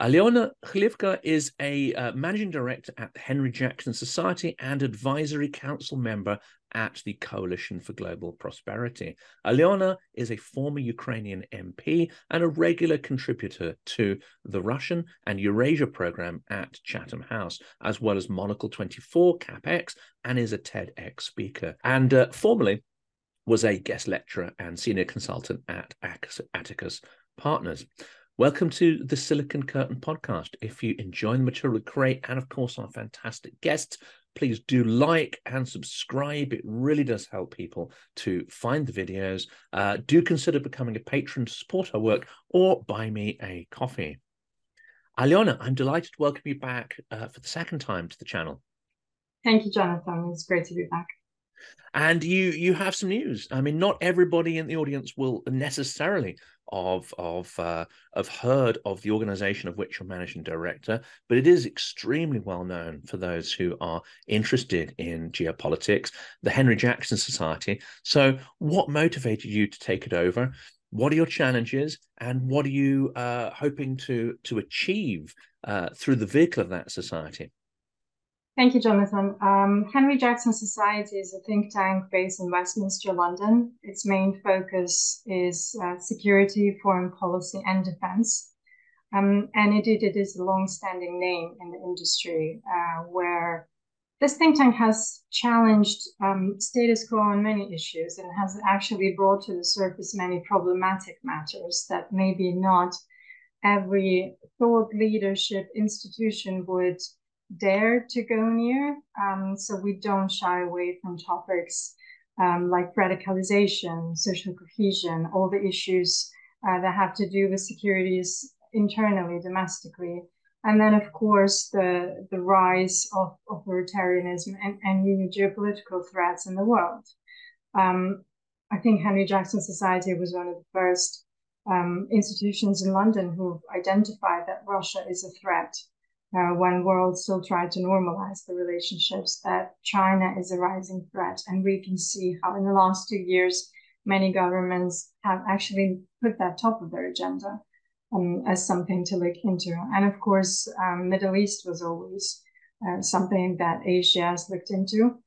Aliona Hlivco is a uh, managing director at the Henry Jackson Society and advisory council member at the Coalition for Global Prosperity. Aliona is a former Ukrainian MP and a regular contributor to the Russian and Eurasia program at Chatham House, as well as Monocle 24, CapX, and is a TEDx speaker. And uh, formerly was a guest lecturer and senior consultant at Atticus Partners. Welcome to the Silicon Curtain podcast. If you enjoy the material we create, and of course our fantastic guests, please do like and subscribe. It really does help people to find the videos. Uh, do consider becoming a patron to support our work or buy me a coffee. Aliona, I'm delighted to welcome you back uh, for the second time to the channel. Thank you, Jonathan. It's great to be back. And you you have some news. I mean, not everybody in the audience will necessarily of of uh, have heard of the organization of which you're managing director, but it is extremely well known for those who are interested in geopolitics, the Henry Jackson Society. So, what motivated you to take it over? What are your challenges, and what are you uh, hoping to to achieve uh, through the vehicle of that society? Thank you, Jonathan. Um, Henry Jackson Society is a think tank based in Westminster, London. Its main focus is uh, security, foreign policy, and defense. Um, and indeed, it is a long-standing name in the industry uh, where this think tank has challenged um, status quo on many issues and has actually brought to the surface many problematic matters that maybe not every thought leadership institution would dare to go near. Um, so we don't shy away from topics um, like radicalization, social cohesion, all the issues uh, that have to do with securities internally, domestically. And then, of course, the, the rise of authoritarianism and, and new geopolitical threats in the world. Um, I think Henry Jackson Society was one of the first um, institutions in London who've identified that Russia is a threat uh, when world still try to normalize the relationships, that China is a rising threat. And we can see how in the last two years, many governments have actually put that top of their agenda um, as something to look into. And of course, um, Middle East was always uh, something that HJS has looked into.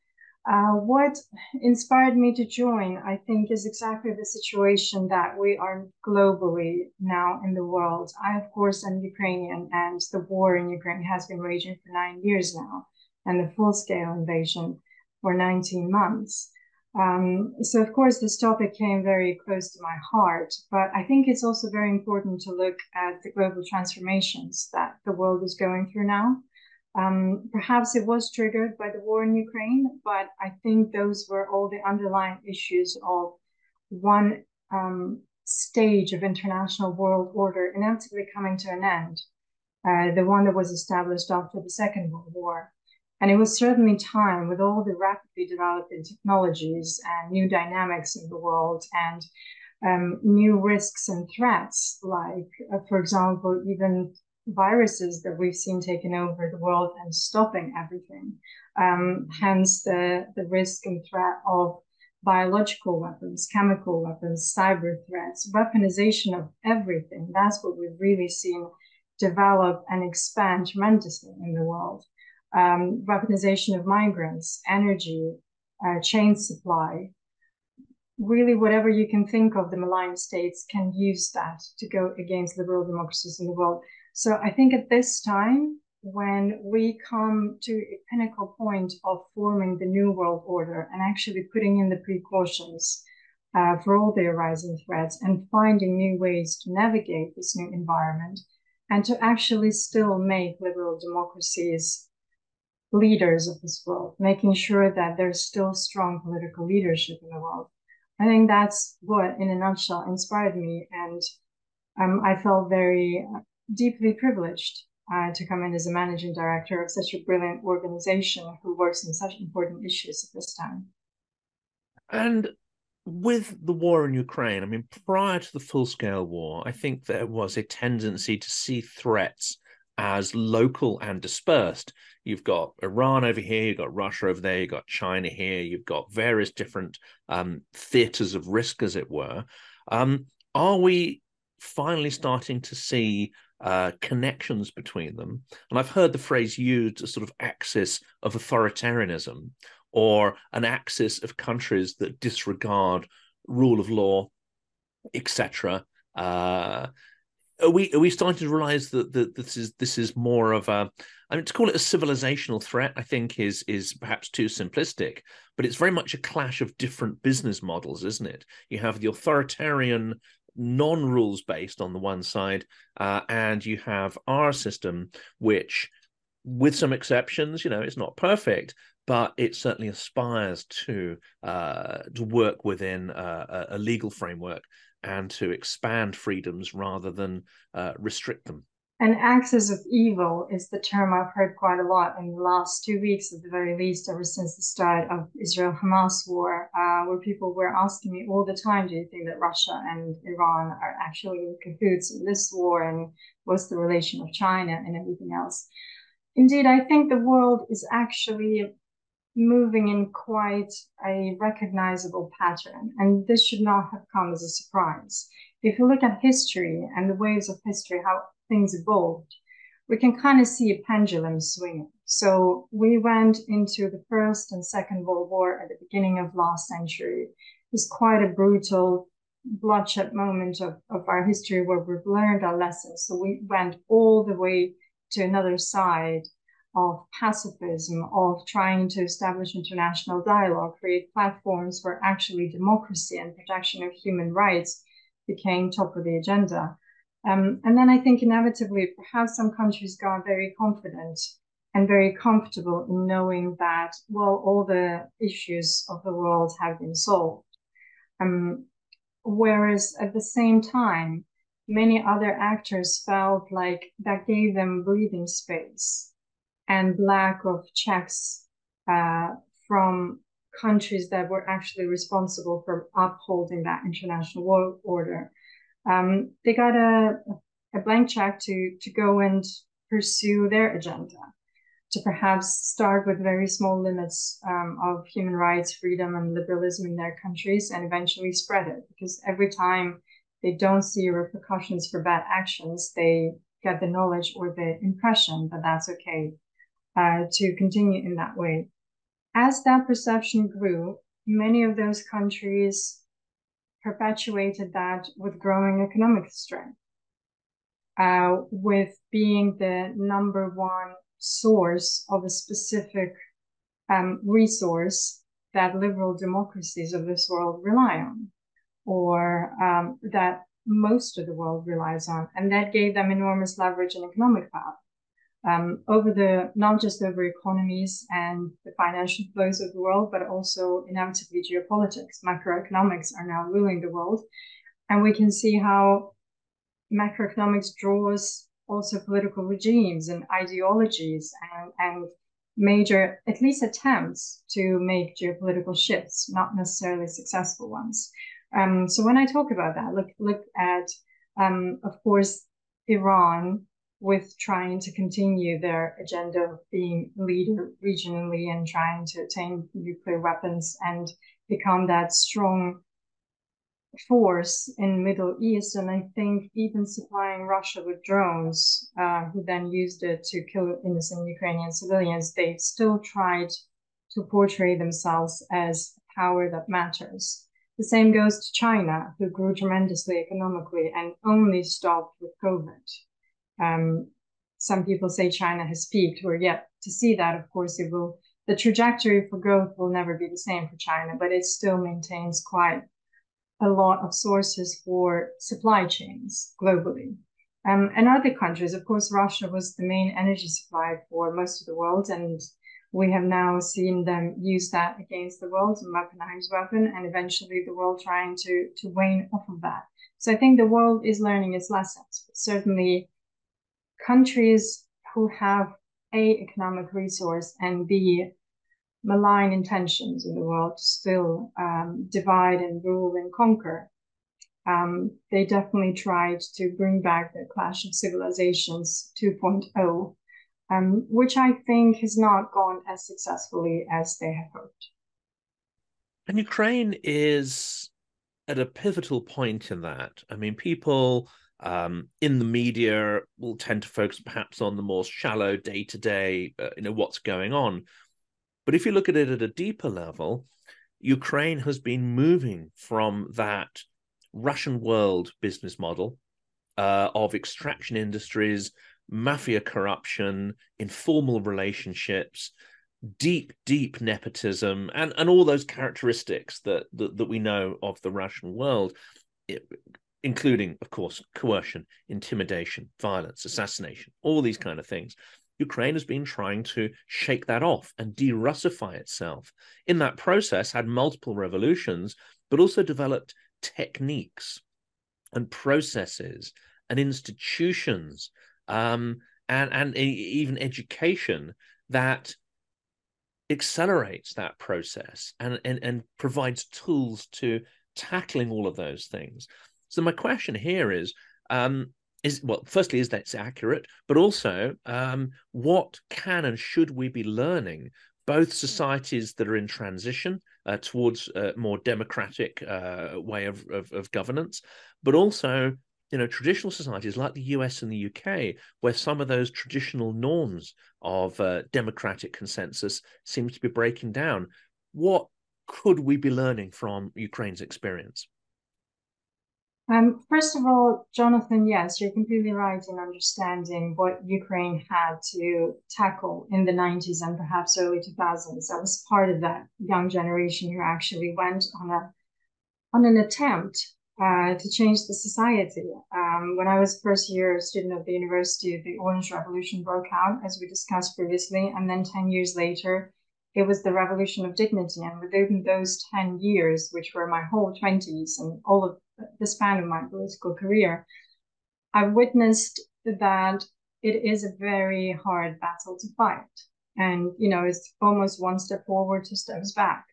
Uh, what inspired me to join, I think, is exactly the situation that we are globally now in the world. I, of course, am Ukrainian, and the war in Ukraine has been raging for nine years now, and the full scale invasion for 19 months. Um, so, of course, this topic came very close to my heart, but I think it's also very important to look at the global transformations that the world is going through now. Um, perhaps it was triggered by the war in Ukraine, but I think those were all the underlying issues of one um, stage of international world order inevitably coming to an end, uh, the one that was established after the Second World War. And it was certainly time with all the rapidly developing technologies and new dynamics in the world and um, new risks and threats, like, uh, for example, even viruses that we've seen taking over the world and stopping everything. Um, hence the, the risk and threat of biological weapons, chemical weapons, cyber threats, weaponization of everything. That's what we've really seen develop and expand tremendously in the world. Um, weaponization of migrants, energy, uh, chain supply, really whatever you can think of, the malign states can use that to go against liberal democracies in the world. So I think at this time, when we come to a pinnacle point of forming the new world order and actually putting in the precautions uh, for all the arising threats and finding new ways to navigate this new environment and to actually still make liberal democracies leaders of this world, making sure that there's still strong political leadership in the world. I think that's what, in a nutshell, inspired me. And um, I felt very deeply privileged uh, to come in as a managing director of such a brilliant organization who works on such important issues at this time. And with the war in Ukraine, I mean, prior to the full scale war, I think there was a tendency to see threats as local and dispersed. You've got Iran over here, you've got Russia over there, you've got China here, you've got various different um, theaters of risk, as it were. Um, are we finally starting to see uh, connections between them. And I've heard the phrase used as sort of axis of authoritarianism or an axis of countries that disregard rule of law, etc. Uh, are we are we starting to realize that, that this is this is more of a I mean to call it a civilizational threat I think is is perhaps too simplistic but it's very much a clash of different business models isn't it you have the authoritarian non-rules based on the one side, uh, and you have our system, which, with some exceptions, you know, it's not perfect, but it certainly aspires to uh, to work within a, a, legal framework and to expand freedoms rather than uh, restrict them. An axis of evil is the term I've heard quite a lot in the last two weeks, at the very least, ever since the start of Israel Hamas war, uh, where people were asking me all the time, Do you think that Russia and Iran are actually in cahoots in this war? And what's the relation of China and everything else? Indeed, I think the world is actually moving in quite a recognizable pattern, and this should not have come as a surprise. If you look at history and the waves of history, how things evolved, we can kind of see a pendulum swinging. So we went into the First and Second World War at the beginning of last century. It was quite a brutal, bloodshed moment of, of our history where we've learned our lessons. So we went all the way to another side of pacifism, of trying to establish international dialogue, create platforms where actually democracy and protection of human rights became top of the agenda. Um, and then I think inevitably, perhaps some countries got very confident and very comfortable in knowing that, well, all the issues of the world have been solved. Um, whereas at the same time, many other actors felt like that gave them breathing space and lack of checks uh, from countries that were actually responsible for upholding that international world order um, they got a, a blank check to, to go and pursue their agenda, to perhaps start with very small limits um, of human rights, freedom, and liberalism in their countries, and eventually spread it. Because every time they don't see repercussions for bad actions, they get the knowledge or the impression that that's okay uh, to continue in that way. As that perception grew, many of those countries perpetuated that with growing economic strength, uh, with being the number one source of a specific um, resource that liberal democracies of this world rely on, or um, that most of the world relies on. And that gave them enormous leverage and economic power um, over the not just over economies and the financial flows of the world, but also inevitably geopolitics. Macroeconomics are now ruling the world, and we can see how macroeconomics draws also political regimes and ideologies and, and major, at least attempts to make geopolitical shifts, not necessarily successful ones. Um, so when I talk about that, look look at, um, of course, Iran with trying to continue their agenda of being leader regionally and trying to attain nuclear weapons and become that strong force in Middle East. And I think even supplying Russia with drones, uh, who then used it to kill innocent Ukrainian civilians, they still tried to portray themselves as power that matters. The same goes to China, who grew tremendously economically and only stopped with COVID. Um, some people say China has peaked. We're yet to see that. Of course, it will. The trajectory for growth will never be the same for China, but it still maintains quite a lot of sources for supply chains globally. Um, and other countries, of course, Russia was the main energy supply for most of the world, and we have now seen them use that against the world, weaponized weapon, and eventually the world trying to to wane off of that. So I think the world is learning its lessons. But certainly, countries who have a economic resource and b malign intentions in the world to still um, divide and rule and conquer. Um, they definitely tried to bring back the clash of civilizations 2.0, um, which I think has not gone as successfully as they had hoped. And Ukraine is at a pivotal point in that. I mean, people um, in the media will tend to focus perhaps on the more shallow day to day, you know, what's going on. But if you look at it at a deeper level, Ukraine has been moving from that Russian world business model uh, of extraction industries, mafia corruption, informal relationships, deep, deep nepotism, and, and all those characteristics that, that, that we know of the Russian world, it, including, of course, coercion, intimidation, violence, assassination, all these kind of things. Ukraine has been trying to shake that off and de-Russify itself. In that process, had multiple revolutions, but also developed techniques and processes and institutions um, and and even education that accelerates that process and, and and provides tools to tackling all of those things. So my question here is um, is well, firstly, is that accurate, but also um, what can and should we be learning? Both societies that are in transition uh, towards a more democratic uh, way of, of, of governance, but also you know traditional societies like the US and the UK, where some of those traditional norms of uh, democratic consensus seems to be breaking down. What could we be learning from Ukraine's experience? Um, first of all, Jonathan, yes, you're completely right in understanding what Ukraine had to tackle in the 90s and perhaps early 2000s. I was part of that young generation who actually went on a on an attempt uh, to change the society. Um, when I was first year student of the university, the Orange Revolution broke out, as we discussed previously, and then 10 years later, it was the revolution of dignity. And within those 10 years, which were my whole 20s and all of the span of my political career, I've witnessed that it is a very hard battle to fight. And, you know, it's almost one step forward, two steps back.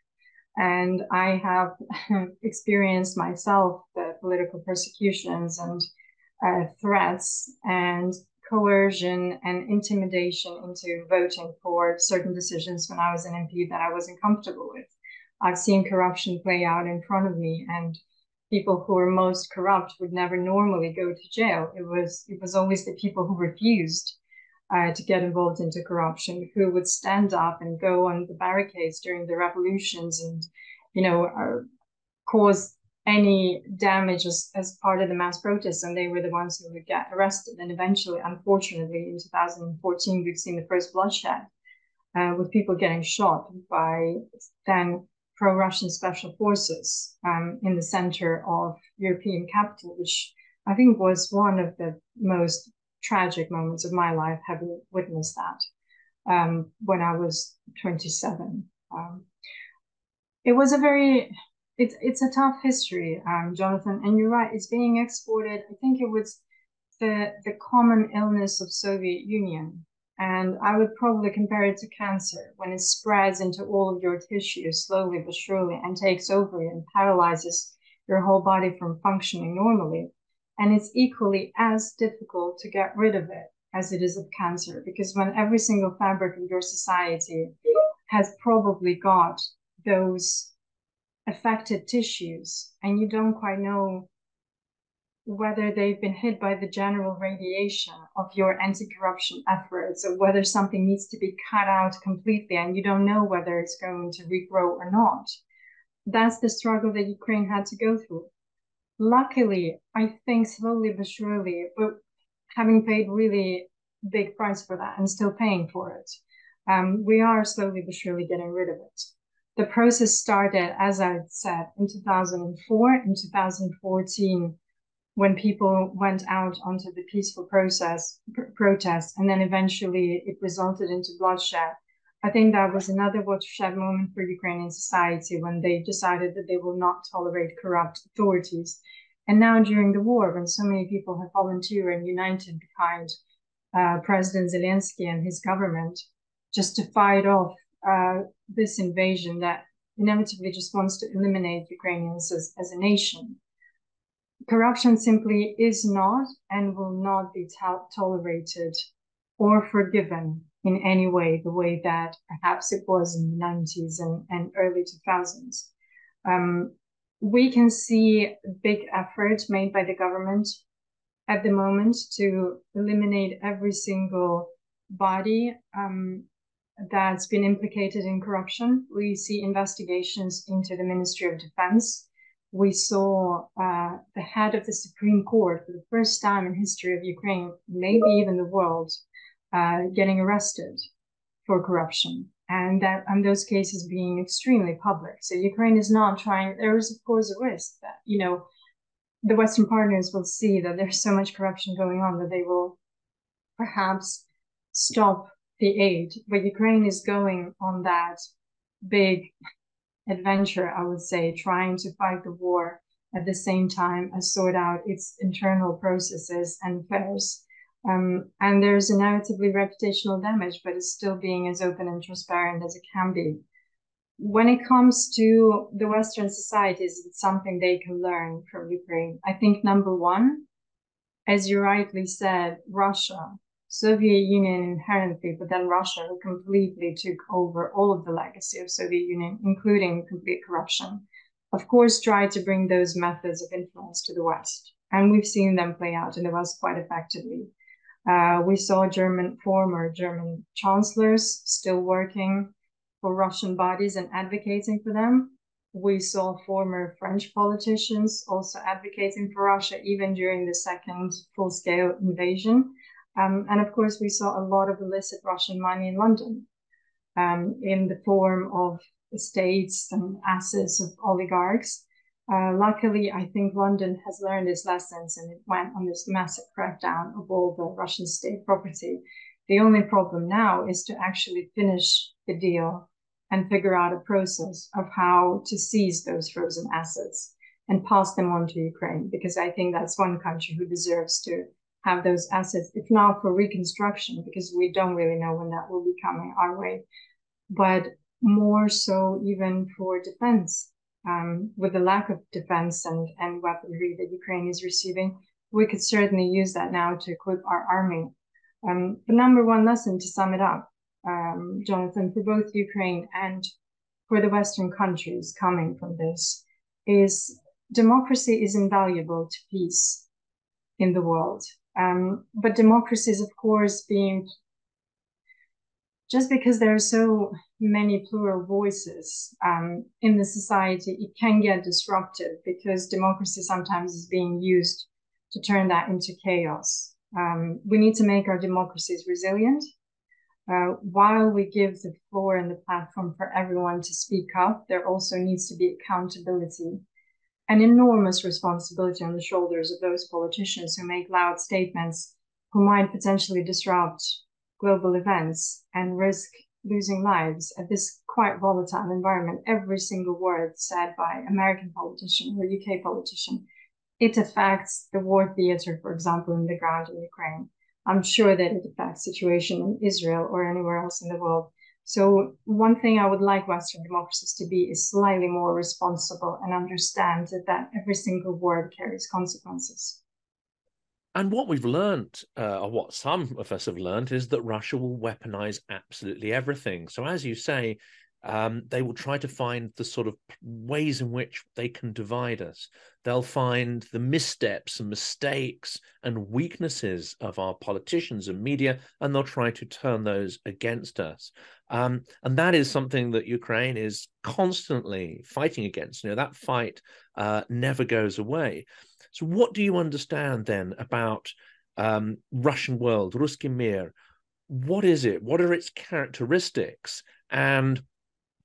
And I have experienced myself the political persecutions and uh, threats and coercion and intimidation into voting for certain decisions when I was an MP that I wasn't comfortable with. I've seen corruption play out in front of me and people who are most corrupt would never normally go to jail. It was it was always the people who refused uh, to get involved into corruption, who would stand up and go on the barricades during the revolutions and, you know, uh, cause any damage as, as part of the mass protests. And they were the ones who would get arrested. And eventually, unfortunately, in 2014, we've seen the first bloodshed uh, with people getting shot by then pro-Russian special forces um, in the center of European capital, which I think was one of the most tragic moments of my life, having witnessed that um, when I was 27. Um, it was a very, it's it's a tough history, um, Jonathan, and you're right. It's being exported. I think it was the the common illness of Soviet Union and I would probably compare it to cancer when it spreads into all of your tissues slowly but surely and takes over and paralyzes your whole body from functioning normally. And it's equally as difficult to get rid of it as it is of cancer because when every single fabric of your society has probably got those affected tissues and you don't quite know whether they've been hit by the general radiation of your anti-corruption efforts or whether something needs to be cut out completely and you don't know whether it's going to regrow or not. That's the struggle that Ukraine had to go through. Luckily, I think slowly but surely, but having paid really big price for that and still paying for it, um, we are slowly but surely getting rid of it. The process started, as I said, in 2004. In 2014, when people went out onto the peaceful process pr- protest and then eventually it resulted into bloodshed i think that was another watershed moment for ukrainian society when they decided that they will not tolerate corrupt authorities and now during the war when so many people have volunteered and united behind uh, president zelensky and his government just to fight off uh, this invasion that inevitably just wants to eliminate ukrainians as, as a nation corruption simply is not and will not be to- tolerated or forgiven in any way, the way that perhaps it was in the 90s and, and early 2000s. Um, we can see big efforts made by the government at the moment to eliminate every single body um, that's been implicated in corruption. We see investigations into the Ministry of Defense. We saw uh, the head of the Supreme Court for the first time in history of Ukraine, maybe even the world, uh, getting arrested for corruption, and that and those cases being extremely public. So Ukraine is not trying. There is of course a risk that you know the Western partners will see that there's so much corruption going on that they will perhaps stop the aid, but Ukraine is going on that big adventure, I would say, trying to fight the war at the same time as sort out its internal processes and affairs. Um, and there's inevitably reputational damage, but it's still being as open and transparent as it can be. When it comes to the Western societies, it's something they can learn from Ukraine. I think number one, as you rightly said, Russia Soviet Union inherently, but then Russia completely took over all of the legacy of Soviet Union, including complete corruption. Of course, tried to bring those methods of influence to the West, and we've seen them play out in the West quite effectively. Uh, we saw German former German chancellors still working for Russian bodies and advocating for them. We saw former French politicians also advocating for Russia, even during the second full scale invasion. Um, and of course, we saw a lot of illicit Russian money in London um, in the form of estates and assets of oligarchs. Uh, luckily, I think London has learned its lessons and it went on this massive crackdown of all the Russian state property. The only problem now is to actually finish the deal and figure out a process of how to seize those frozen assets and pass them on to Ukraine, because I think that's one country who deserves to have those assets, if not for reconstruction, because we don't really know when that will be coming our way, but more so even for defense. Um, with the lack of defense and, and weaponry that Ukraine is receiving, we could certainly use that now to equip our army. Um, the number one lesson to sum it up, um, Jonathan, for both Ukraine and for the Western countries coming from this, is democracy is invaluable to peace in the world. Um, but democracy is, of course, being just because there are so many plural voices um, in the society, it can get disrupted because democracy sometimes is being used to turn that into chaos. Um, we need to make our democracies resilient. Uh, while we give the floor and the platform for everyone to speak up, there also needs to be accountability an enormous responsibility on the shoulders of those politicians who make loud statements who might potentially disrupt global events and risk losing lives at this quite volatile environment. Every single word said by American politician or UK politician, it affects the war theater, for example, in the ground in Ukraine. I'm sure that it affects situation in Israel or anywhere else in the world. So one thing I would like Western democracies to be is slightly more responsible and understand that, that every single word carries consequences. And what we've learned, uh, or what some of us have learned, is that Russia will weaponize absolutely everything. So, as you say, um, they will try to find the sort of ways in which they can divide us. They'll find the missteps and mistakes and weaknesses of our politicians and media, and they'll try to turn those against us. Um, and that is something that Ukraine is constantly fighting against. You know, that fight uh, never goes away. So, what do you understand then about um, Russian world, Ruski Mir? What is it? What are its characteristics? And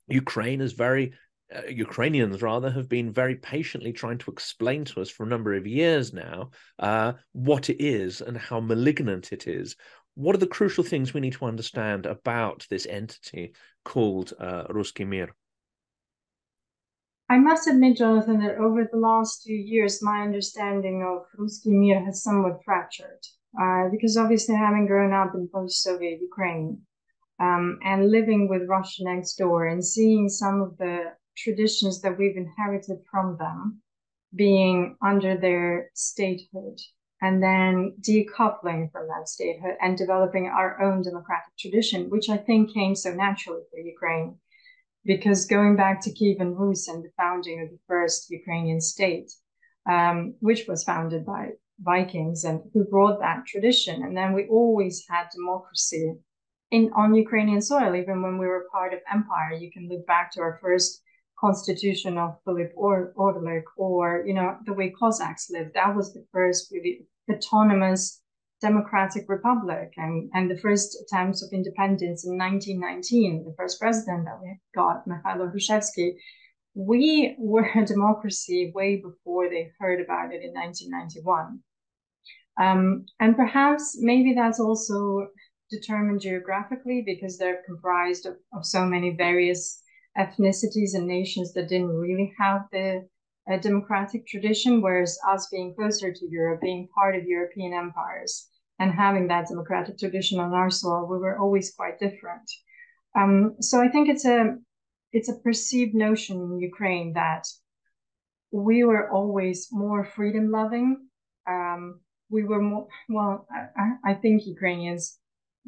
Ukraine is very uh, Ukrainians rather have been very patiently trying to explain to us for a number of years now uh, what it is and how malignant it is. What are the crucial things we need to understand about this entity called uh, Ruski Mir? I must admit, Jonathan, that over the last two years, my understanding of Ruski Mir has somewhat fractured. Uh, because obviously, having grown up in post-Soviet Ukraine, um, and living with Russia next door and seeing some of the traditions that we've inherited from them being under their statehood and then decoupling from that statehood and developing our own democratic tradition, which I think came so naturally for Ukraine. Because going back to Kievan Rus and the founding of the first Ukrainian state, um, which was founded by Vikings and who brought that tradition. And then we always had democracy in on Ukrainian soil, even when we were part of empire. You can look back to our first constitution of Philip or or you know the way Cossacks lived. That was the first really autonomous democratic republic, and and the first attempts of independence in 1919. The first president that we got, Mikhailo Hrushevsky. We were a democracy way before they heard about it in 1991. Um, and perhaps maybe that's also determined geographically because they're comprised of, of so many various ethnicities and nations that didn't really have the uh, democratic tradition, whereas us being closer to Europe, being part of European empires, and having that democratic tradition on our soil, we were always quite different. Um, so I think it's a it's a perceived notion in Ukraine that we were always more freedom loving. Um, we were more well. I, I think Ukrainians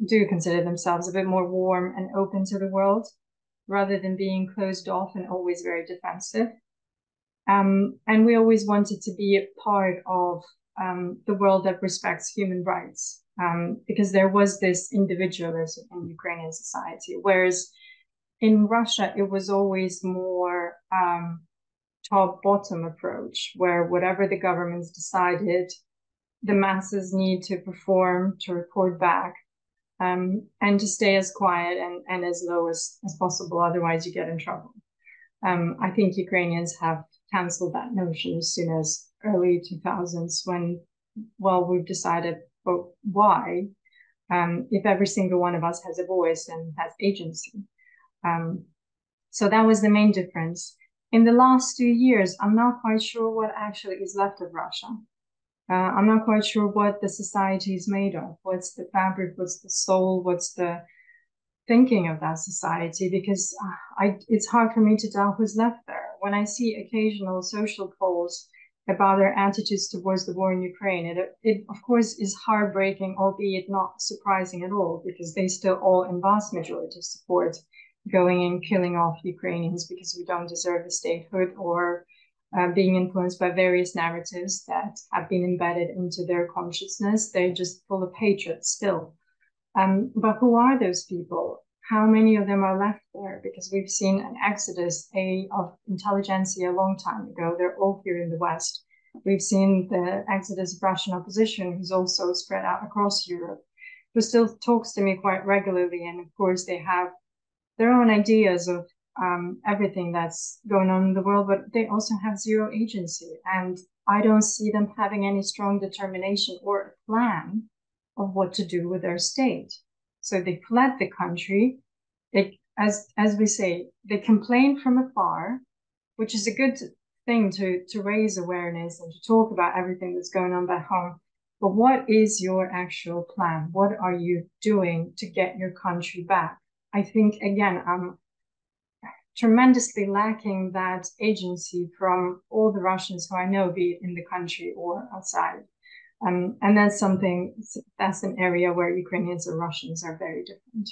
do consider themselves a bit more warm and open to the world rather than being closed off and always very defensive. Um, and we always wanted to be a part of um, the world that respects human rights um, because there was this individualism in Ukrainian society, whereas in Russia it was always more um, top bottom approach, where whatever the governments decided, the masses need to perform to report back um, and to stay as quiet and, and as low as, as possible. Otherwise, you get in trouble. Um, I think Ukrainians have canceled that notion as soon as early 2000s when, well, we've decided well, why, um, if every single one of us has a voice and has agency. Um, so that was the main difference. In the last two years, I'm not quite sure what actually is left of Russia. Uh, I'm not quite sure what the society is made of. What's the fabric? What's the soul? What's the thinking of that society? Because uh, I, it's hard for me to tell who's left there. When I see occasional social polls about their attitudes towards the war in Ukraine, it, it of course is heartbreaking, albeit not surprising at all, because they still all in vast majority support going and killing off Ukrainians because we don't deserve a statehood or uh, being influenced by various narratives that have been embedded into their consciousness. They're just full of hatred still. Um, but who are those people? How many of them are left there? Because we've seen an exodus a, of intelligentsia a long time ago. They're all here in the West. We've seen the exodus of Russian opposition, who's also spread out across Europe, who still talks to me quite regularly. And of course, they have their own ideas of um, everything that's going on in the world, but they also have zero agency. And I don't see them having any strong determination or a plan of what to do with their state. So they fled the country. They, as as we say, they complain from afar, which is a good thing to to raise awareness and to talk about everything that's going on back home. But what is your actual plan? What are you doing to get your country back? I think again, I'm tremendously lacking that agency from all the Russians who I know, be it in the country or outside. Um, and that's something, that's an area where Ukrainians and Russians are very different.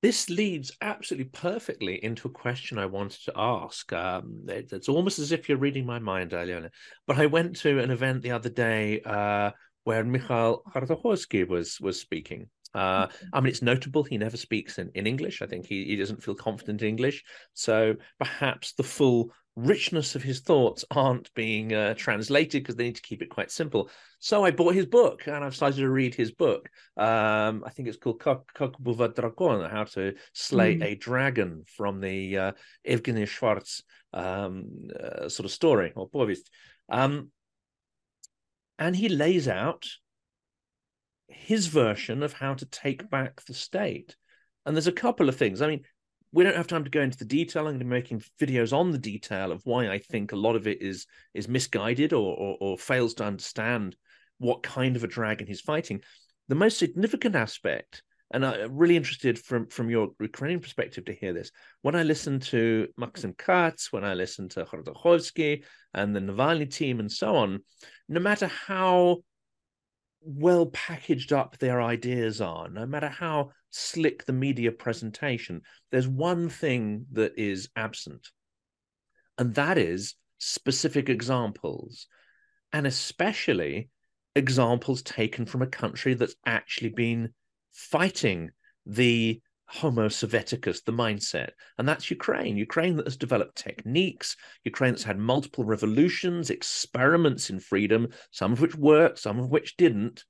This leads absolutely perfectly into a question I wanted to ask. Um, it, it's almost as if you're reading my mind, Aliona. But I went to an event the other day uh, where Mikhail Khodorkovsky was was speaking, uh. I mean, it's notable he never speaks in, in English. I think he, he doesn't feel confident in English. So perhaps the full richness of his thoughts aren't being uh, translated because they need to keep it quite simple. So I bought his book and I've started to read his book. Um, I think it's called Kakbuva Drakon, How to Slay mm. a Dragon from the uh, Evgeny Schwartz um, uh, sort of story or povest. Um, and he lays out his version of how to take back the state. And there's a couple of things. I mean, we don't have time to go into the detail. I'm going to be making videos on the detail of why I think a lot of it is is misguided or, or, or fails to understand what kind of a dragon he's fighting. The most significant aspect, and I'm really interested from from your Ukrainian perspective to hear this. When I listen to Maxim Katz, when I listen to Khodorkovsky and the Navalny team and so on, no matter how well packaged up their ideas are, no matter how slick the media presentation, there's one thing that is absent, and that is specific examples, and especially examples taken from a country that's actually been fighting the Homo Sovieticus, the mindset, and that's Ukraine. Ukraine that has developed techniques, Ukraine that's had multiple revolutions, experiments in freedom, some of which worked, some of which didn't.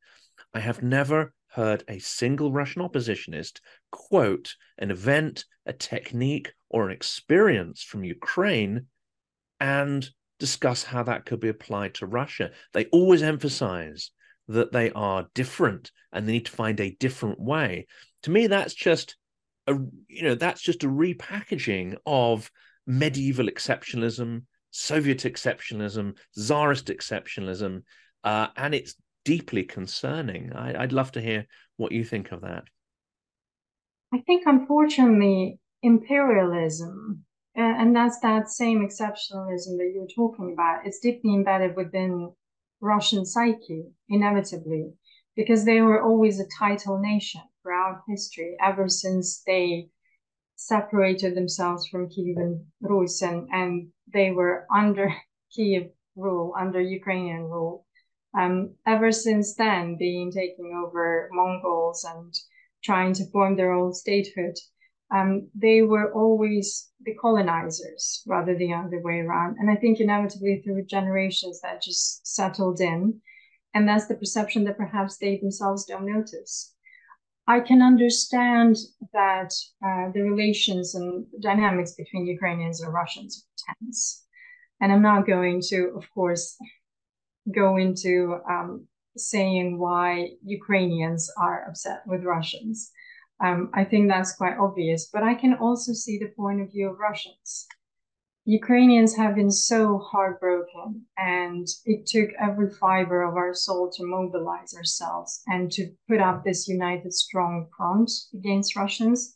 I have never heard a single Russian oppositionist quote an event, a technique, or an experience from Ukraine and discuss how that could be applied to Russia. They always emphasize that they are different and they need to find a different way. To me, that's just a you know that's just a repackaging of medieval exceptionalism, Soviet exceptionalism, Tsarist exceptionalism, uh, and it's deeply concerning. I, I'd love to hear what you think of that. I think, unfortunately, imperialism, and that's that same exceptionalism that you're talking about, it's deeply embedded within Russian psyche, inevitably, because they were always a title nation throughout history, ever since they separated themselves from Kievan Rus and, and they were under Kiev rule, under Ukrainian rule. Um, ever since then, being taking over Mongols and trying to form their own statehood, um, they were always the colonizers rather than the other way around. And I think inevitably through generations that just settled in. And that's the perception that perhaps they themselves don't notice. I can understand that uh, the relations and dynamics between Ukrainians and Russians are tense. And I'm not going to, of course, go into um, saying why Ukrainians are upset with Russians. Um, I think that's quite obvious, but I can also see the point of view of Russians. Ukrainians have been so heartbroken, and it took every fiber of our soul to mobilize ourselves and to put up this united, strong front against Russians.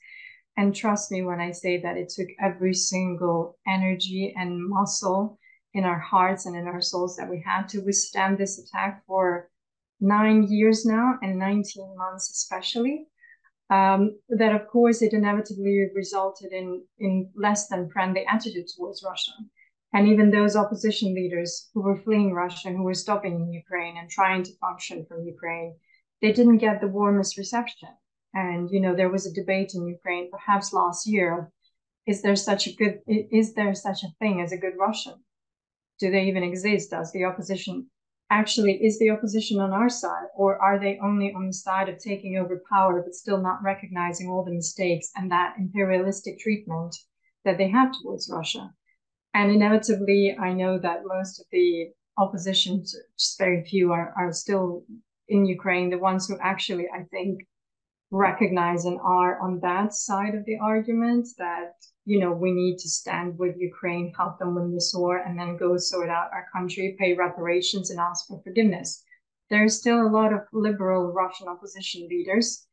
And trust me when I say that it took every single energy and muscle in our hearts and in our souls that we had to withstand this attack for nine years now and 19 months, especially um, that of course it inevitably resulted in, in less than friendly attitude towards Russia. And even those opposition leaders who were fleeing Russia who were stopping in Ukraine and trying to function from Ukraine, they didn't get the warmest reception. And you know, there was a debate in Ukraine, perhaps last year, is there such a good is there such a thing as a good Russian? Do they even exist? Does the opposition actually is the opposition on our side or are they only on the side of taking over power but still not recognizing all the mistakes and that imperialistic treatment that they have towards russia? And inevitably i know that most of the opposition just very few are, are still in ukraine. The ones who actually i think recognize and are on that side of the argument that you know, we need to stand with Ukraine, help them win this war, and then go sort out our country, pay reparations, and ask for forgiveness. There's still a lot of liberal Russian opposition leaders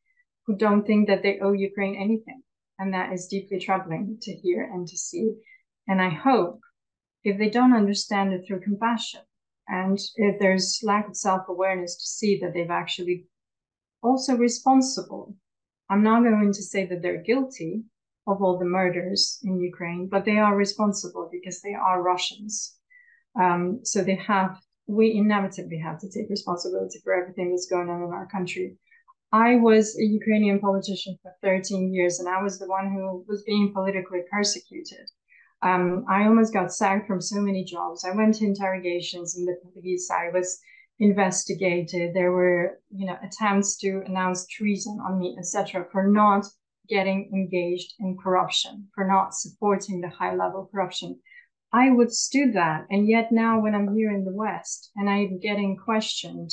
who don't think that they owe Ukraine anything. And that is deeply troubling to hear and to see. And I hope if they don't understand it through compassion and if there's lack of self awareness to see that they've actually also responsible. I'm not going to say that they're guilty, of all the murders in Ukraine, but they are responsible because they are Russians. Um, so they have, we inevitably have to take responsibility for everything that's going on in our country. I was a Ukrainian politician for 13 years, and I was the one who was being politically persecuted. Um, I almost got sacked from so many jobs. I went to interrogations in the police. I was investigated. There were, you know, attempts to announce treason on me, etc., for not getting engaged in corruption, for not supporting the high level corruption. I would withstood that. And yet now when I'm here in the West and I'm getting questioned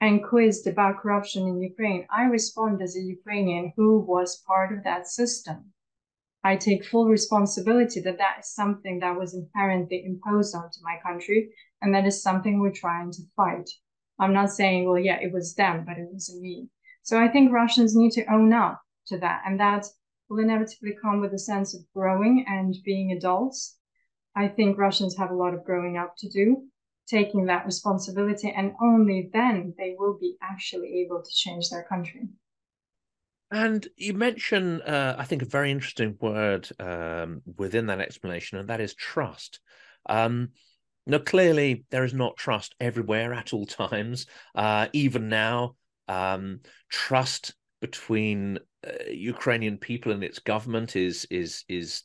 and quizzed about corruption in Ukraine, I respond as a Ukrainian who was part of that system. I take full responsibility that that is something that was inherently imposed onto my country, and that is something we're trying to fight. I'm not saying, well, yeah, it was them, but it wasn't me. So I think Russians need to own up to that. And that will inevitably come with a sense of growing and being adults. I think Russians have a lot of growing up to do, taking that responsibility, and only then they will be actually able to change their country. And you mention, uh, I think, a very interesting word um, within that explanation, and that is trust. Um, Now, clearly, there is not trust everywhere at all times. Uh, even now, um, trust between uh, Ukrainian people and its government is is is,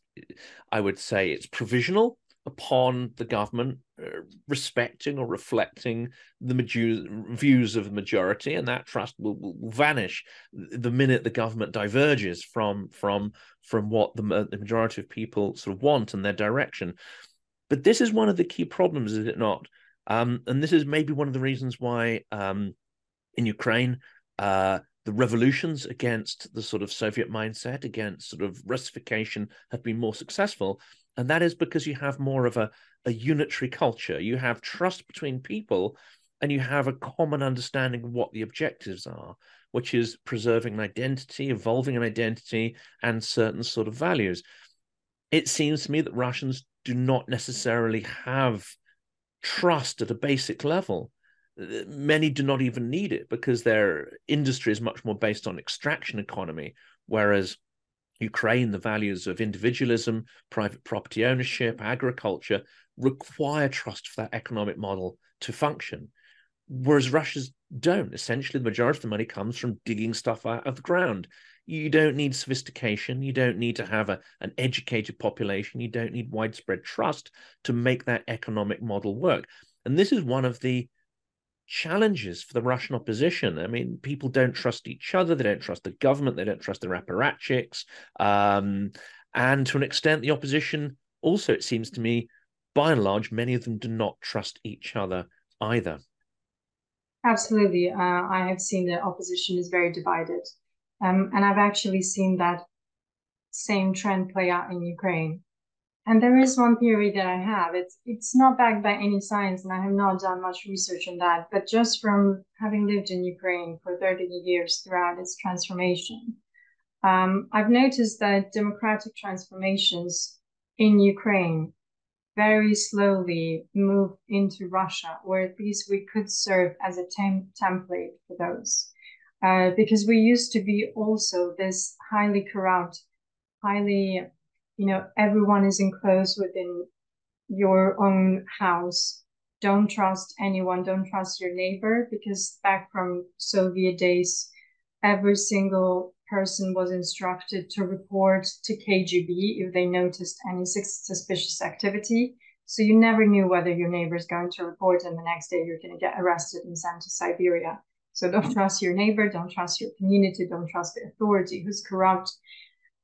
I would say, it's provisional upon the government uh, respecting or reflecting the views of the majority, and that trust will, will, vanish the minute the government diverges from from from what the, the majority of people sort of want and their direction. But this is one of the key problems, is it not? Um, and this is maybe one of the reasons why um, in Ukraine uh, the revolutions against the sort of Soviet mindset, against sort of Russification, have been more successful. And that is because you have more of a, a unitary culture. You have trust between people and you have a common understanding of what the objectives are, which is preserving an identity, evolving an identity, and certain sort of values. It seems to me that Russians do not necessarily have trust at a basic level. Many do not even need it because their industry is much more based on extraction economy, whereas Ukraine, the values of individualism, private property ownership, agriculture require trust for that economic model to function. Whereas Russia's don't. Essentially, the majority of the money comes from digging stuff out of the ground. You don't need sophistication. You don't need to have a, an educated population. You don't need widespread trust to make that economic model work. And this is one of the challenges for the Russian opposition. I mean, people don't trust each other. They don't trust the government. They don't trust their apparatchiks. Um, and to an extent, the opposition also, it seems to me, by and large, many of them do not trust each other either. Absolutely. Uh, I have seen the opposition is very divided. Um, and I've actually seen that same trend play out in Ukraine. And there is one theory that I have. It's it's not backed by any science, and I have not done much research on that. But just from having lived in Ukraine for 30 years throughout its transformation, um, I've noticed that democratic transformations in Ukraine very slowly move into Russia, or at least we could serve as a tem- template for those. Uh, because we used to be also this highly corrupt, highly you know, everyone is enclosed within your own house. Don't trust anyone. Don't trust your neighbor because back from Soviet days, every single person was instructed to report to KGB if they noticed any suspicious activity. So you never knew whether your neighbor is going to report, and the next day you're going to get arrested and sent to Siberia. So don't trust your neighbor, don't trust your community, don't trust the authority who's corrupt.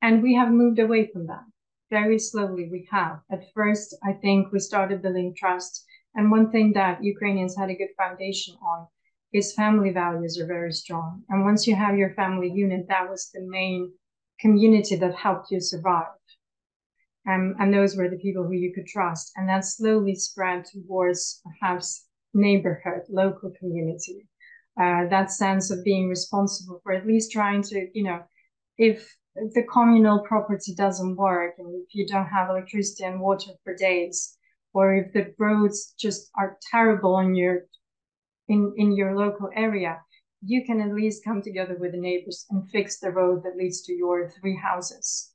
And we have moved away from that very slowly we have. At first, I think we started building trust. And one thing that Ukrainians had a good foundation on is family values are very strong. And once you have your family unit, that was the main community that helped you survive. Um, and those were the people who you could trust. And that slowly spread towards perhaps neighborhood, local community. Uh, that sense of being responsible for at least trying to, you know, if the communal property doesn't work and if you don't have electricity and water for days or if the roads just are terrible in your in in your local area you can at least come together with the neighbors and fix the road that leads to your three houses.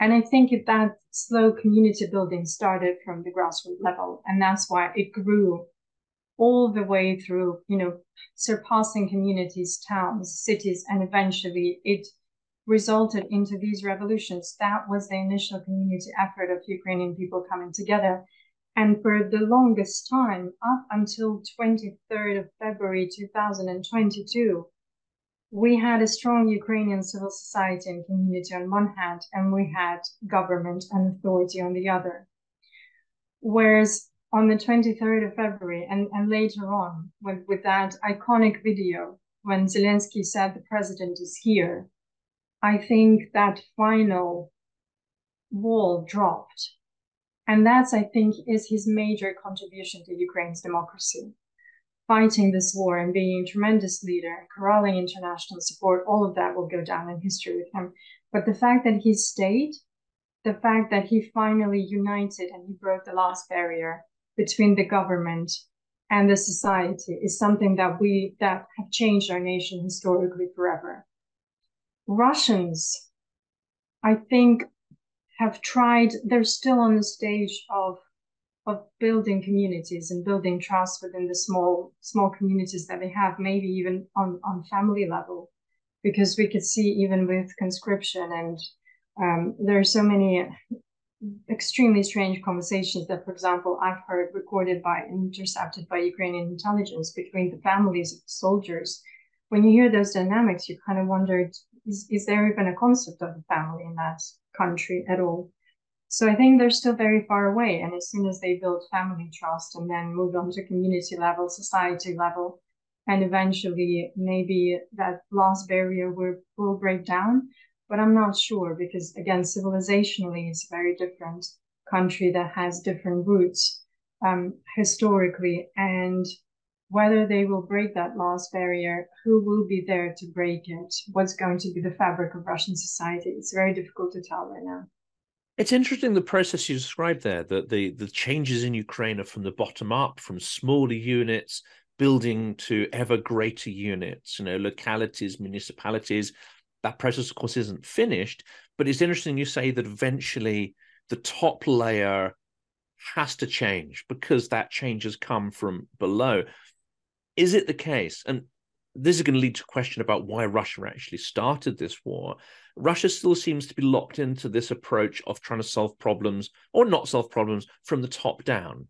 And i think that slow community building started from the grassroots level and that's why it grew all the way through you know surpassing communities towns cities and eventually it resulted into these revolutions. That was the initial community effort of Ukrainian people coming together. And for the longest time, up until 23rd of February 2022, we had a strong Ukrainian civil society and community on one hand, and we had government and authority on the other. Whereas on the 23rd of February and, and later on, with, with that iconic video when Zelensky said the president is here, I think that final wall dropped. And that's, I think, is his major contribution to Ukraine's democracy. Fighting this war and being a tremendous leader, corralling international support, all of that will go down in history with him. But the fact that he stayed, the fact that he finally united and he broke the last barrier between the government and the society is something that we that have changed our nation historically forever. Russians, I think, have tried, they're still on the stage of of building communities and building trust within the small small communities that they have, maybe even on, on family level, because we could see even with conscription and um, there are so many extremely strange conversations that, for example, I've heard recorded by intercepted by Ukrainian intelligence between the families of the soldiers. When you hear those dynamics, you kind of wonder: is, is there even a concept of a family in that country at all? So I think they're still very far away. And as soon as they build family trust and then move on to community level, society level, and eventually maybe that last barrier will, will break down. But I'm not sure because again, civilizationally, it's a very different country that has different roots um, historically. And whether they will break that last barrier, who will be there to break it, what's going to be the fabric of Russian society, it's very difficult to tell right now. It's interesting the process you described there, that the, the changes in Ukraine are from the bottom up, from smaller units building to ever greater units, you know, localities, municipalities. That process, of course, isn't finished, but it's interesting you say that eventually the top layer has to change because that change has come from below. Is it the case? And this is going to lead to a question about why Russia actually started this war. Russia still seems to be locked into this approach of trying to solve problems or not solve problems from the top down.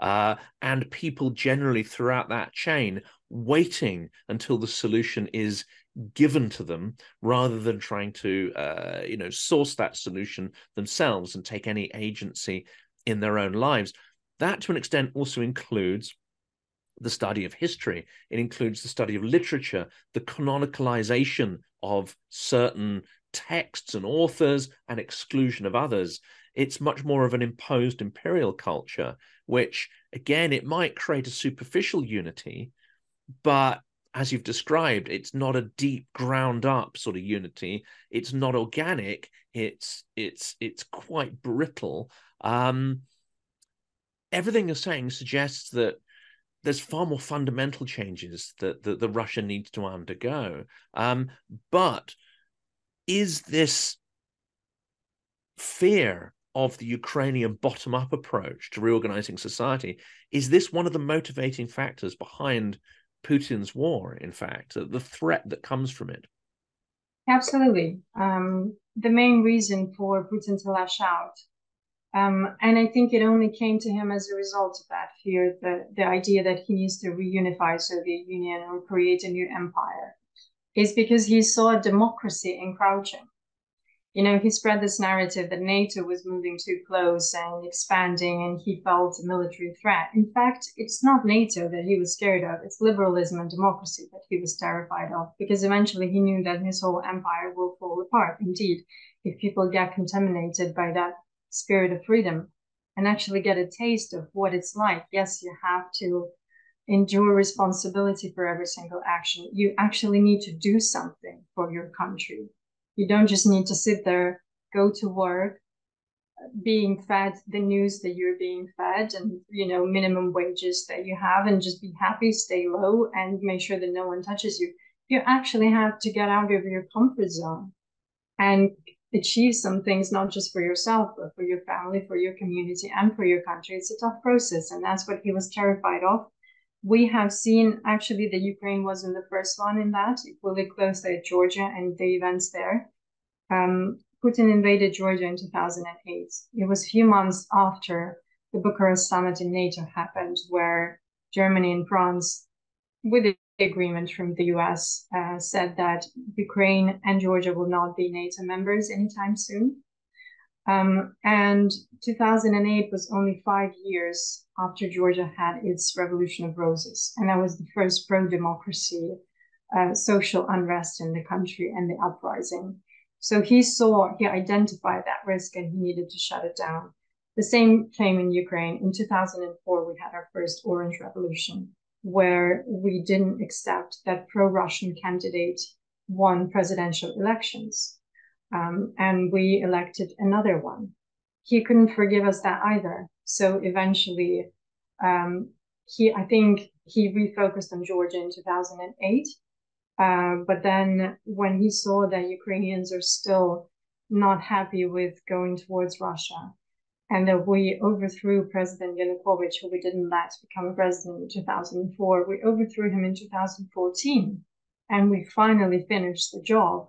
Uh, and people generally throughout that chain waiting until the solution is given to them rather than trying to uh, you know source that solution themselves and take any agency in their own lives that to an extent also includes the study of history. It includes the study of literature, the canonicalization of certain texts and authors, and exclusion of others. It's much more of an imposed imperial culture, which, again, it might create a superficial unity, but as you've described, it's not a deep ground up sort of unity. It's not organic. It's it's it's quite brittle. Um, everything you're saying suggests that there's far more fundamental changes that, that the Russia needs to undergo. Um, but is this fear of the Ukrainian bottom up approach to reorganizing society, is this one of the motivating factors behind Putin's war, in fact, the threat that comes from it? Absolutely. Um, the main reason for Putin to lash out um, and I think it only came to him as a result of that fear, the, the idea that he needs to reunify Soviet Union or create a new empire, is because he saw democracy encroaching. You know, he spread this narrative that NATO was moving too close and expanding, and he felt a military threat. In fact, it's not NATO that he was scared of, it's liberalism and democracy that he was terrified of, because eventually he knew that his whole empire will fall apart. Indeed, if people get contaminated by that spirit of freedom and actually get a taste of what it's like. Yes, you have to endure responsibility for every single action. You actually need to do something for your country. You don't just need to sit there, go to work, being fed the news that you're being fed and you know minimum wages that you have and just be happy stay low and make sure that no one touches you you actually have to get out of your comfort zone and achieve some things, not just for yourself, but for your family, for your community, and for your country. It's a tough process. And that's what he was terrified of. We have seen actually that Ukraine wasn't the first one in that. Equally close at Georgia and the events there. Um, Putin invaded Georgia in 2008. It was a few months after the Bucharest summit in NATO happened, where Germany and France, with agreement from the US uh, said that Ukraine and Georgia will not be NATO members anytime soon. Um, and 2008 was only five years after Georgia had its Revolution of Roses. And that was the first pro democracy uh, social unrest in the country and the uprising. So he saw, he identified that risk and he needed to shut it down. The same came in Ukraine. In 2004, we had our first Orange Revolution where we didn't accept that pro Russian candidate won presidential elections. Um, and we elected another one. He couldn't forgive us that either. So eventually, um, he, I think he refocused on Georgia in 2008. Uh, but then when he saw that Ukrainians are still not happy with going towards Russia, and we overthrew President Yanukovych, who we didn't let become president in 2004. We overthrew him in 2014, and we finally finished the job.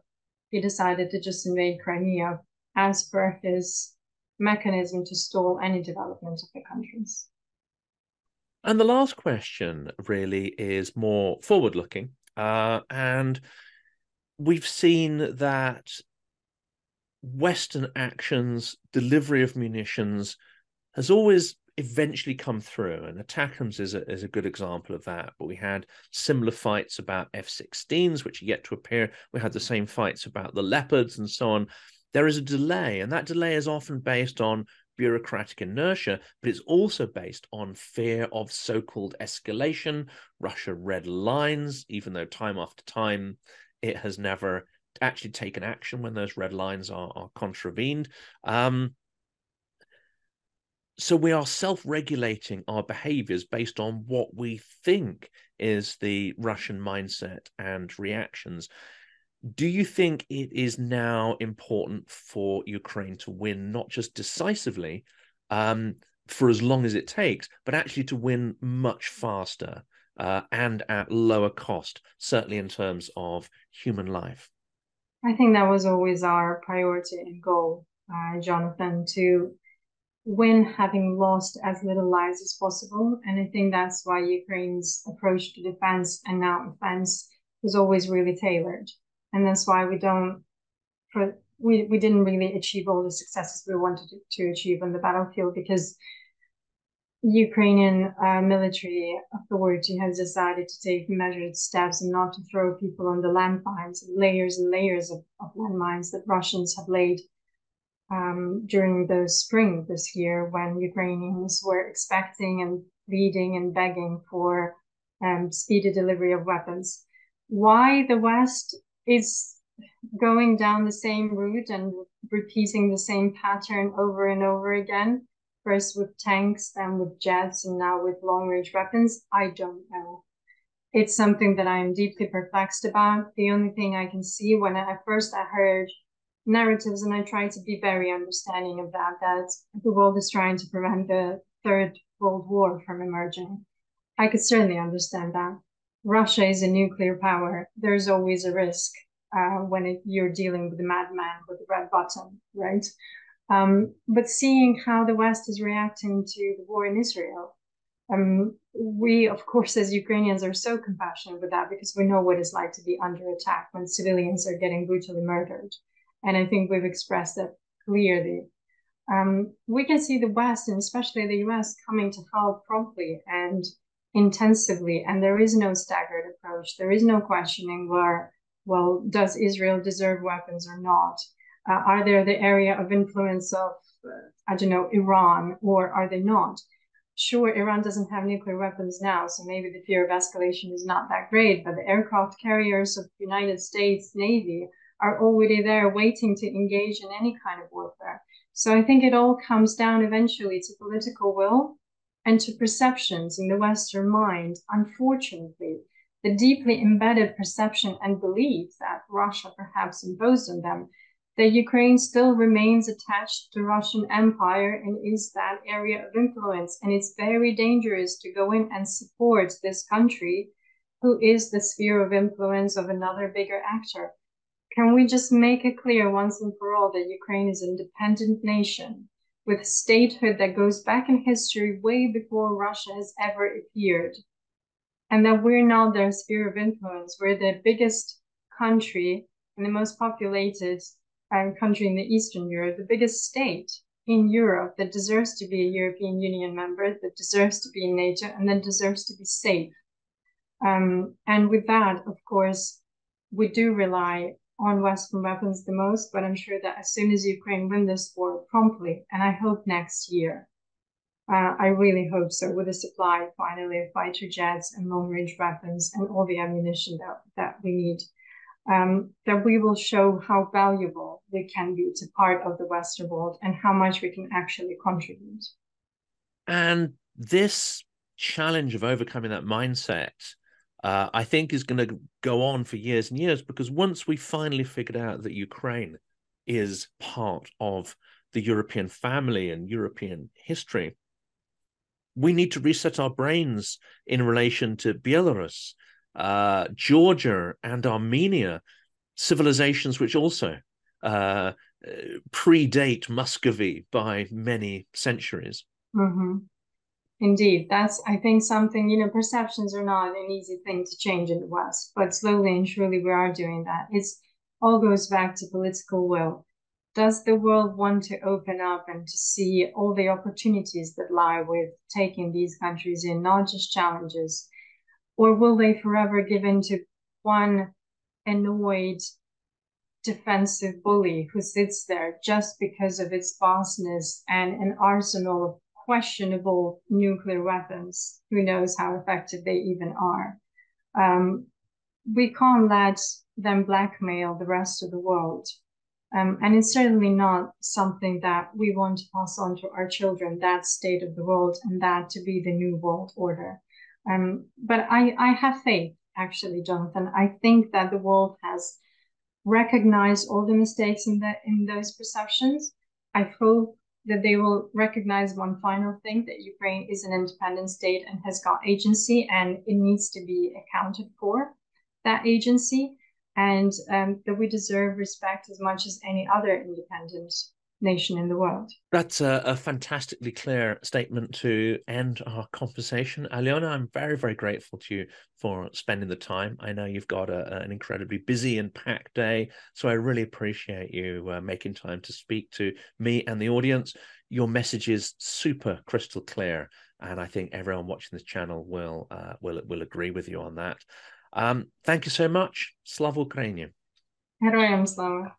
He decided to just invade Crimea as per his mechanism to stall any development of the countries. And the last question really is more forward looking. Uh, and we've seen that Western actions, delivery of munitions, has always eventually come through. And ATACMS is a, is a good example of that. But we had similar fights about F 16s, which are yet to appear. We had the same fights about the Leopards and so on. There is a delay, and that delay is often based on bureaucratic inertia, but it's also based on fear of so called escalation. Russia red lines, even though time after time it has never actually taken action when those red lines are, are contravened. Um, so we are self-regulating our behaviors based on what we think is the Russian mindset and reactions. Do you think it is now important for Ukraine to win not just decisively um, for as long as it takes, but actually to win much faster uh, and at lower cost, certainly in terms of human life? I think that was always our priority and goal, uh, Jonathan, to win having lost as little lives as possible. And I think that's why Ukraine's approach to defense and now offense was always really tailored. And that's why we don't, we, we didn't really achieve all the successes we wanted to, to achieve on the battlefield because Ukrainian uh, military authority has decided to take measured steps and not to throw people on the landmines, layers and layers of, of landmines that Russians have laid um, during the spring this year when Ukrainians were expecting and pleading and begging for um, speedy delivery of weapons. Why the West is going down the same route and repeating the same pattern over and over again first with tanks, then with jets, and now with long range weapons, I don't know. It's something that I'm deeply perplexed about. The only thing I can see when I, at first I heard narratives and I tried to be very understanding of that, that the world is trying to prevent the third world war from emerging. I could certainly understand that. Russia is a nuclear power. There's always a risk uh, when it, you're dealing with a madman with a red button, right? Um, but seeing how the West is reacting to the war in Israel, um, we, of course, as Ukrainians, are so compassionate with that because we know what it's like to be under attack when civilians are getting brutally murdered. And I think we've expressed that clearly. Um, we can see the West and especially the US coming to help promptly and intensively. And there is no staggered approach. There is no questioning where, well, does Israel deserve weapons or not? Uh, are they the area of influence of, uh, I don't know, Iran, or are they not? Sure, Iran doesn't have nuclear weapons now, so maybe the fear of escalation is not that great, but the aircraft carriers of the United States Navy are already there waiting to engage in any kind of warfare. So I think it all comes down eventually to political will and to perceptions in the Western mind. Unfortunately, the deeply embedded perception and belief that Russia perhaps imposed on them that Ukraine still remains attached to Russian Empire and is that area of influence. And it's very dangerous to go in and support this country who is the sphere of influence of another bigger actor. Can we just make it clear once and for all that Ukraine is an independent nation with statehood that goes back in history way before Russia has ever appeared? And that we're not their sphere of influence. We're the biggest country and the most populated um, country in the Eastern Europe, the biggest state in Europe that deserves to be a European Union member, that deserves to be in NATO, and that deserves to be safe. Um, and with that, of course, we do rely on Western weapons the most, but I'm sure that as soon as Ukraine win this war promptly, and I hope next year, uh, I really hope so, with a supply finally of fighter jets and long range weapons and all the ammunition that, that we need um, that we will show how valuable we can be to part of the Western world and how much we can actually contribute. And this challenge of overcoming that mindset, uh, I think, is going to go on for years and years because once we finally figured out that Ukraine is part of the European family and European history, we need to reset our brains in relation to Belarus, uh, Georgia, and Armenia, civilizations which also uh, predate Muscovy by many centuries. Mm-hmm. Indeed, that's I think something you know. Perceptions are not an easy thing to change in the West, but slowly and surely we are doing that. It's all goes back to political will. Does the world want to open up and to see all the opportunities that lie with taking these countries in, not just challenges, or will they forever give in to one annoyed defensive bully who sits there just because of its vastness and an arsenal of questionable nuclear weapons. Who knows how effective they even are? Um, we can't let them blackmail the rest of the world. Um, and it's certainly not something that we want to pass on to our children, that state of the world and that to be the new world order. Um, but I, I have faith, actually, Jonathan. I think that the world has recognized all the mistakes in that in those perceptions. I hope that they will recognize one final thing that Ukraine is an independent state and has got agency and it needs to be accounted for that agency and um, that we deserve respect as much as any other independent nation in the world. That's a, a, fantastically clear statement to end our conversation. Aliona, I'm very, very grateful to you for spending the time. I know you've got a, an incredibly busy and packed day, so I really appreciate you uh, making time to speak to me and the audience. Your message is super crystal clear, and I think everyone watching this channel will uh, will will agree with you on that. Um, thank you so much. Slava Ukraini. Героям слава.